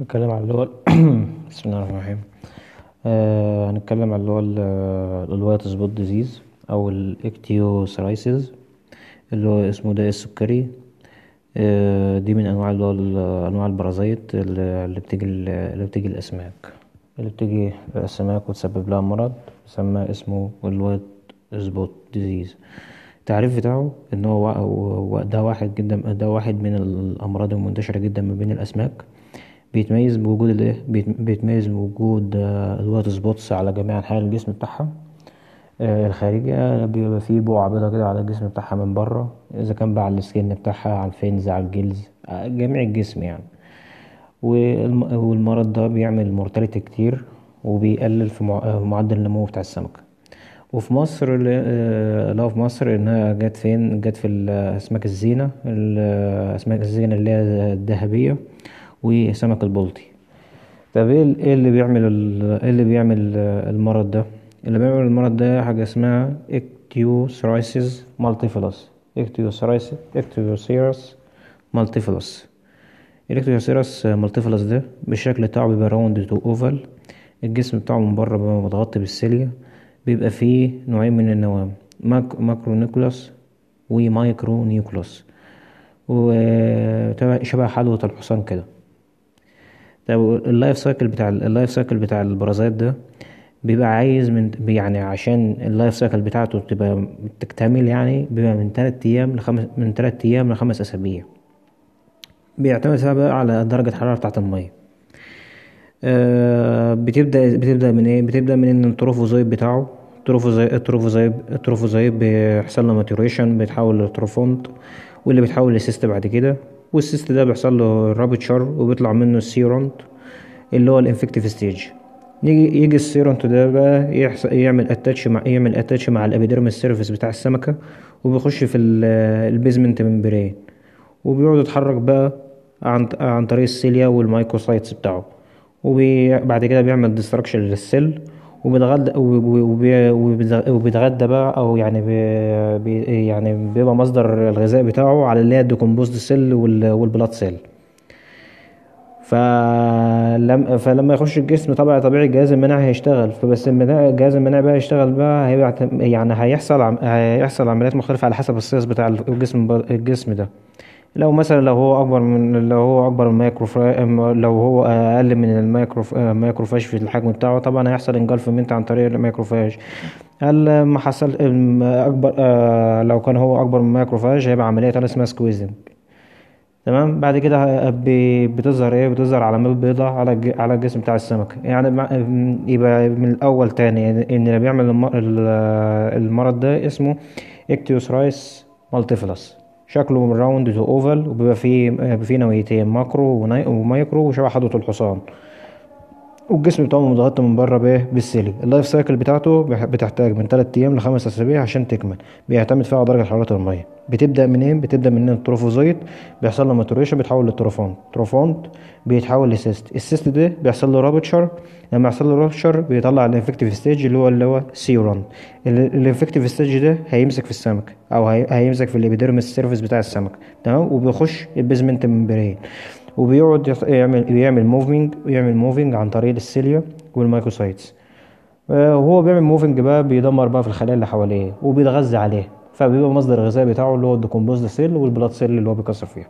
هنتكلم عن اللي هو بسم الله الرحمن الرحيم. آه هنتكلم عن اللي هو ال white spot disease أو ال ichthyophthiriasis اللي هو اسمه داء السكري. آه دي من أنواع اللي هو أنواع ال parasite اللي بتيجي اللي بتيجي الأسماك اللي بتيجي الأسماك وتسبب لها مرض يسمى اسمه ال white spot disease التعريف بتاعه إن هو ده واحد جدا ده واحد من الأمراض المنتشرة جدا ما بين الأسماك. بيتميز بوجود الايه؟ بيتميز بوجود ال white spots على جميع أنحاء الجسم بتاعها الخارجي بيبقى فيه بقع بيضا كده على الجسم بتاعها من برا إذا كان بقى على ال skin بتاعها على ال fins على ال gills جميع الجسم يعني. والمرض ده بيعمل mortality كتير وبيقلل في معدل النمو بتاع السمكة وفي مصر لو في مصر إنها جت فين؟ جت في أسماك الزينة أسماك الزينة اللي هي الذهبية. وسمك البلطي. طب إيه اللي بيعمل إيه اللي بيعمل المرض ده؟ اللي بيعمل المرض ده حاجة اسمها Ichthyophthirius multifiliis Ichthyophthirius Ichthyophthirius multifiliis ال Ichthyophthirius multifiliis ده بالشكل بتاعه بيبقى round to oval الجسم بتاعه من بره بيبقى متغطي بال cilia. بيبقى فيه نوعين من النواة macronucleus و micronucleus وشبه حدوة الحصان كده. طب ال life cycle بتاع ال life cycle بتاع ال parasite ده بيبقى عايز من يعني عشان ال life cycle بتاعته تبقى تكتمل يعني بيبقى من تلات أيام لخمس من تلات أيام لخمس أسابيع. بيعتمد بقى على درجة الحرارة بتاعة المية. آه بتبدأ بتبدأ من إيه؟ بتبدأ من إن التروفوزايت بتاعه التروفوزايت التروفوزايت التروفوزايت بيحصل له maturation بيتحول ل trophont واللي بيتحول ل cyst بعد كده. وال cyst ده بيحصل له rupture وبيطلع منه ال theront اللي هو ال infective stage. يجي يجي ال theront ده بقى يعمل attach مع يعمل attach مع ال epidermis surface بتاع السمكة وبيخش في ال basement membrane. وبيقعد يتحرك بقى عن عن طريق ال cilia وال microcytes بتاعه. وبعد كده بيعمل destruction لل cell وبيتغدى وبيتغدى بقى أو يعني بي يعني بيبقى مصدر الغذاء بتاعه على اللي هي ال decomposed cell وال blood cell. فلما فلما يخش الجسم طبعا طبيعي الجهاز المناعي هيشتغل. فبس الجهاز المناعي بقى يشتغل بقى هيبقى يعني هيحصل هيحصل عمليات مختلفة على حسب ال size بتاع الجسم الجسم ده. لو مثلا لو هو أكبر من لو هو أكبر من macro لو هو أقل من ال macro macrophage في الحجم بتاعه طبعا هيحصل engulfment عن طريق ال macrophage هل ما حصل اكبر لو كان هو أكبر من macrophage هيبقى عملية تانية اسمها squeezing تمام؟ بعد كده بتظهر إيه؟ بتظهر علامات بيضاء على على الجسم بتاع السمكه يعني يبقى من الأول تاني إن اللي بيعمل المرض ده اسمه Ichthyophthirius multifiliis شكله round to oval وبيبقى فيه بيبقى فيه نوعيتين macro و micro وشبه حدوة الحصان. والجسم بتاعه متغطى من بره بايه؟ بال cilia ال life cycle بتاعته بتحتاج من 3 أيام لخمس أسابيع عشان تكمل. بيعتمد فيها على درجة حرارة المية. بتبدأ منين؟ بتبدأ من ال trophozoite بيحصل له maturation بيتحول لل trophont. trophont بيتحول ل cyst ال cyst ده بيحصل له rupture لما يحصل له rupture بيطلع ال infective stage اللي هو اللي هو theront ال infective stage ده هيمسك في السمك أو هيمسك في ال epidermis surface بتاع السمك. تمام؟ وبيخش ال basement membrane وبيقعد يعمل بيعمل moving ويعمل moving عن طريق ال cilia وال microcytes. وهو بيعمل moving بقى بيدمر بقى في الخلايا اللي حواليه وبيتغذى عليه. فبيبقى مصدر الغذاء بتاعه اللي هو ال decomposed cell وال blood cell اللي هو بيكسر فيها.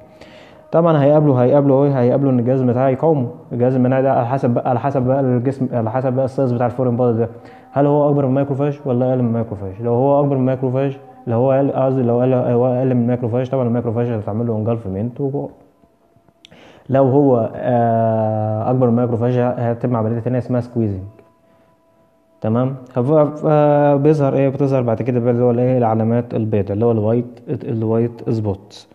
طبعا هيقابله هيقابله إيه؟ هيقابله إن الجهاز بتاعه يقاومه. الجهاز المناعي ده على حسب بقى على حسب بقى الجسم على حسب بقى ال size بتاع ال foreign body ده. هل هو أكبر من ال macrophage ولا أقل من ال macrophage؟ لو هو أكبر من ال macrophage لو هو قصدي لو أقل من ال macrophage طبعا ال macrophage هتعمل له engulfment لو هو أكبر من ال macrophage هتتم عمليه تانية اسمها squeezing تمام؟ بيظهر إيه؟ بتظهر بعد كده بقى اللي هو الإيه؟ العلامات البيضاء اللي هو ال white ال white spot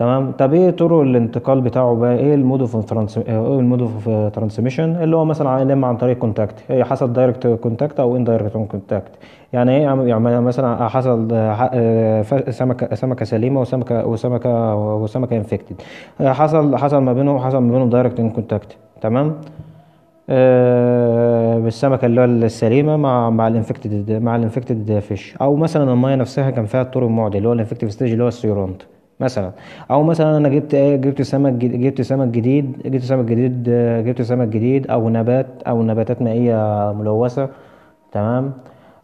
تمام؟ طب إيه طرق الانتقال بتاعه بقى؟ إيه ال mode of إيه ال mode of transmission اللي هو مثلا اما عن طريق contact هي حصل direct contact أو indirect contact يعني إيه يعني مثلا حصل سمكة سمكة سليمة وسمكة وسمكة وسمكة infected حصل حصل ما بينهم حصل ما بينهم direct contact تمام؟ آه بالسمكة اللي هو السليمة مع مع ال infected مع ال infected fish أو مثلا المية نفسها كان فيها الطور المعدي اللي هو ال infective stage اللي هو ال theront مثلا. أو مثلا أنا جبت إيه جبت سمك جبت سمك جديد جبت سمك جديد جبت سمك جديد أو نبات أو نباتات مائية ملوثة. تمام؟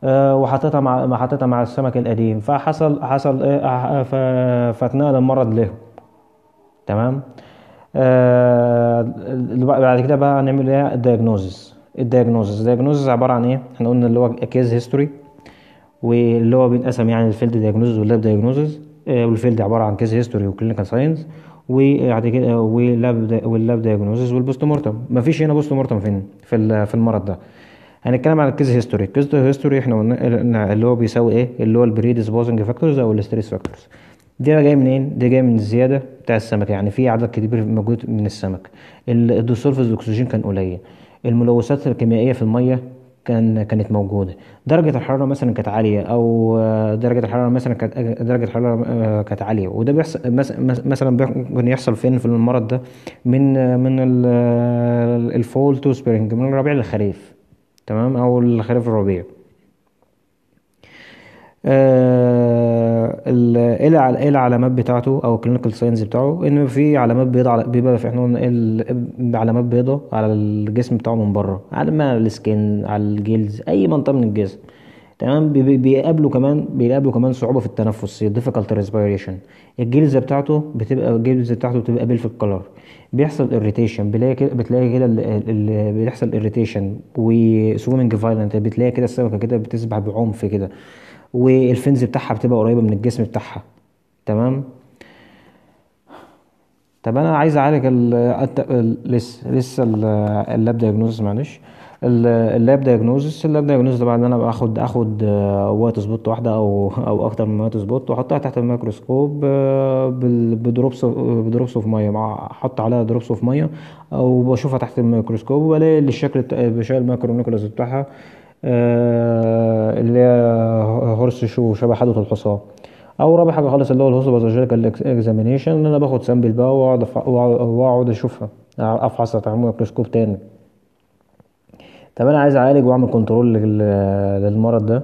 آه، وحطيتها مع حطيتها مع السمك القديم. فحصل حصل إيه فاتنقل المرض له. تمام؟ آه بعد كده بقى هنعمل إيه؟ ال diagnosis ال diagnosis ال diagnosis عبارة عن إيه؟ إحنا قلنا اللي هو case history واللي هو بينقسم يعني ال field diagnosis وال lab diagnosis وال field عبارة عن case history و clinical signs وبعد كده وال lab وال lab diagnosis وال post mortem مفيش هنا post mortem فين؟ في في المرض ده. هنتكلم عن ال case history ال case history إحنا قلنا اللي هو بيساوي إيه؟ اللي هو ال predisposing factors أو ال stress factors دي جاي منين؟ دي جاي من الزيادة بتاع السمك. يعني في عدد كبير موجود من السمك. ال- ال dissolved oxygen كان قليل. الملوثات الكيميائية في المية كان كانت موجودة. درجة الحرارة مثلا كانت عالية أو آه، درجة الحرارة مثلا كانت درجة الحرارة آه، كانت عالية. وده بيحصل مثلا ممكن يحصل فين؟ في المرض ده من آه، من ال- ال fall to spring من الربيع للخريف تمام؟ أو الخريف الربيع. ال- إيه الع- إيه العلامات بتاعته أو ال clinical signs بتاعه؟ إن في علامات بيضاء على- بيبقى في إحنا قلنا إيه ال- علامات بيضاء على الجسم بتاعه من بره على ال skin على الجلد أي منطقة من الجسم. تمام؟ بي- بي- بيقابلوا كمان بيقابلوا كمان صعوبة في التنفس difficult respiration. ال gills بتاعته بتبقى ال gills بتاعته بتبقى pale color بيحصل irritation بتلاقي كده بتلاقي كده بيحصل irritation و swimming violent بتلاقي كده السمكة كده بتسبح بعنف كده. وال fins بتاعها بتبقى قريبة من الجسم بتاعها. تمام؟ طب أنا عايز أعالج لسه لسه ال- ال lab diagnosis معلش. ال- ال lab diagnosis ال lab diagnosis طبعا إن أنا باخد آخد آه، white spot واحدة أو أو أكتر من white spot وأحطها تحت الميكروسكوب آه، ب drops ب drops of مية. أحط عليها drops of مية أو بشوفها تحت الميكروسكوب وبلاقي الشكل بشكل ال macro nucleus بتاعها اللي هي horseshoe شبه حدوة الحصان أو رابع حاجة خالص اللي هو ال histopathological examination إن أنا باخد sample بقى وأقعد واقعد أشوفها. افحصها تحت الميكروسكوب تاني. طب أنا عايز أعالج وأعمل control لل- للمرض ده.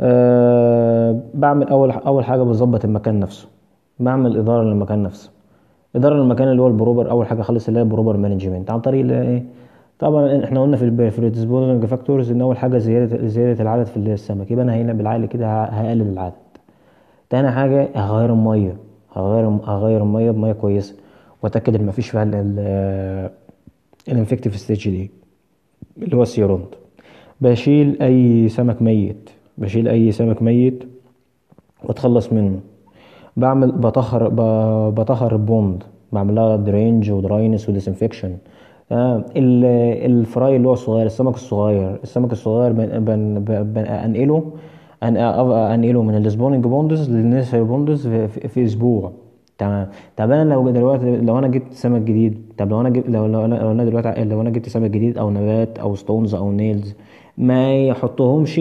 أه بعمل اول أول حاجة بظبط المكان نفسه. بعمل إدارة للمكان نفسه. إدارة للمكان اللي هو ال proper أول حاجة خالص اللي هي ال proper management. عن طريق إيه؟ طبعا إحنا قلنا في في factors إن أول حاجة زيادة زيادة العدد في السمك يبقى أنا هنا بالعقل كده هقلل العدد. تاني حاجة هغير المية هغير هغير المية بمية كويسة. وأتأكد إن مفيش فيها ال infective stage دي اللي هو ال theront بشيل أي سمك ميت بشيل أي سمك ميت وأتخلص منه. بعمل بطهر بطهر ال pond بعمل لها draining و dryness و disinfection. آه ال- ال fry اللي هو الصغير السمك الصغير. السمك الصغير بن بن بن انقله من ال spawning ponds لل nursery ponds في, أسبوع. تمام. طب أنا لو دلوقتي لو أنا جبت سمك جديد طب لو أنا جبت لو لو لو أنا دلوقتي لو أنا جبت سمك جديد أو نبات أو stones أو snails ما يحطهمش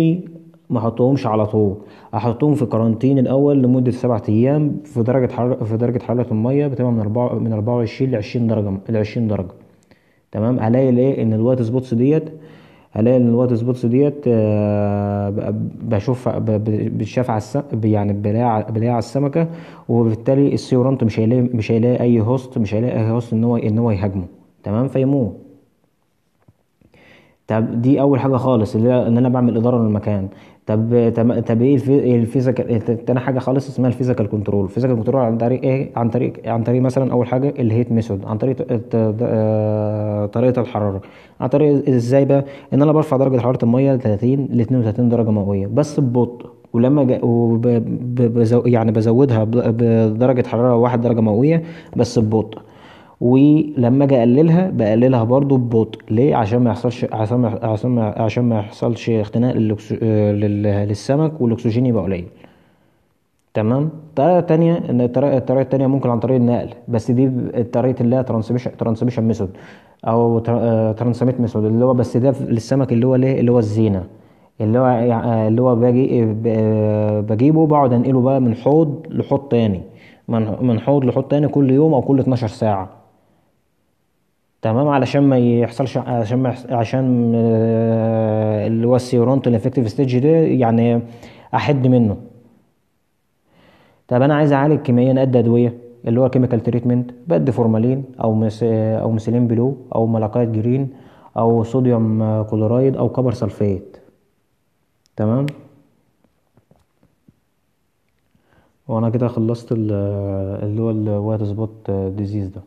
ما أحطهمش على طول. أحطهم في quarantine الأول لمدة سبعة أيام في درجة حراره في درجة حرارة المية بتبقى من 4 من 24 ل 20 درجة ل 20 درجة. تمام؟ هلاقي الايه إن ال white spots دي هلاقي إن ال white spots دي آه، بشوف بتشاف على السم يعني بلاقيها على- السمكة وبالتالي ال theront مش هيلاقي مش هيلاقي أي host مش هيلاقي أي host إن هو إن هو يهاجمه. تمام؟ فيموت. طب دي أول حاجة خالص اللي إن أنا بعمل إدارة للمكان. طب طب, طب إيه ال phy- ال physical تاني حاجة خالص اسمها ال physical control. ال physical control عن طريق إيه؟ عن طريق عن طريق مثلا أول حاجة ال heat method عن طريق آه، طريقة الحرارة عن طريق إزاي بقى؟ إن أنا برفع درجة حرارة المية ل 30 ل 32 درجة مئوية بس ببطء ولما جا وب بزو يعني بزودها بدرجه حرارة 1 درجة مئوية بس ببطء. ولما أجي أقللها بقللها برضو ببطء. ليه؟ عشان ما يحصلش عشان ما عشان ما عشان ما يحصلش اختناق آه، للسمك والأكسجين يبقى قليل. تمام؟ الطريقة التانية إن الطريقة التانية ممكن عن طريق النقل بس دي الطريقة اللي هي transmission transmission method أو transmit method اللي هو بس ده للسمك اللي هو ليه؟ اللي هو الزينة. اللي هو يع- اللي هو باجي ب- بجيبه بقعد أنقله بقى من حوض لحوض تاني. من حوض لحوض تاني كل يوم أو كل 12 ساعة. تمام؟ علشان ما يحصلش عشان ما يحص... عشان آه، اللي هو ال theront ال infective stage ده يعني أحد منه. طب أنا عايز أعالج كيميائيا ادي أدوية اللي هو chemical treatment بدي فورمالين أو meth أو methylene blue أو malachite green أو sodium chloride أو copper sulfate تمام؟ وأنا كده خلصت ال- اللي هو ال white spot disease ده.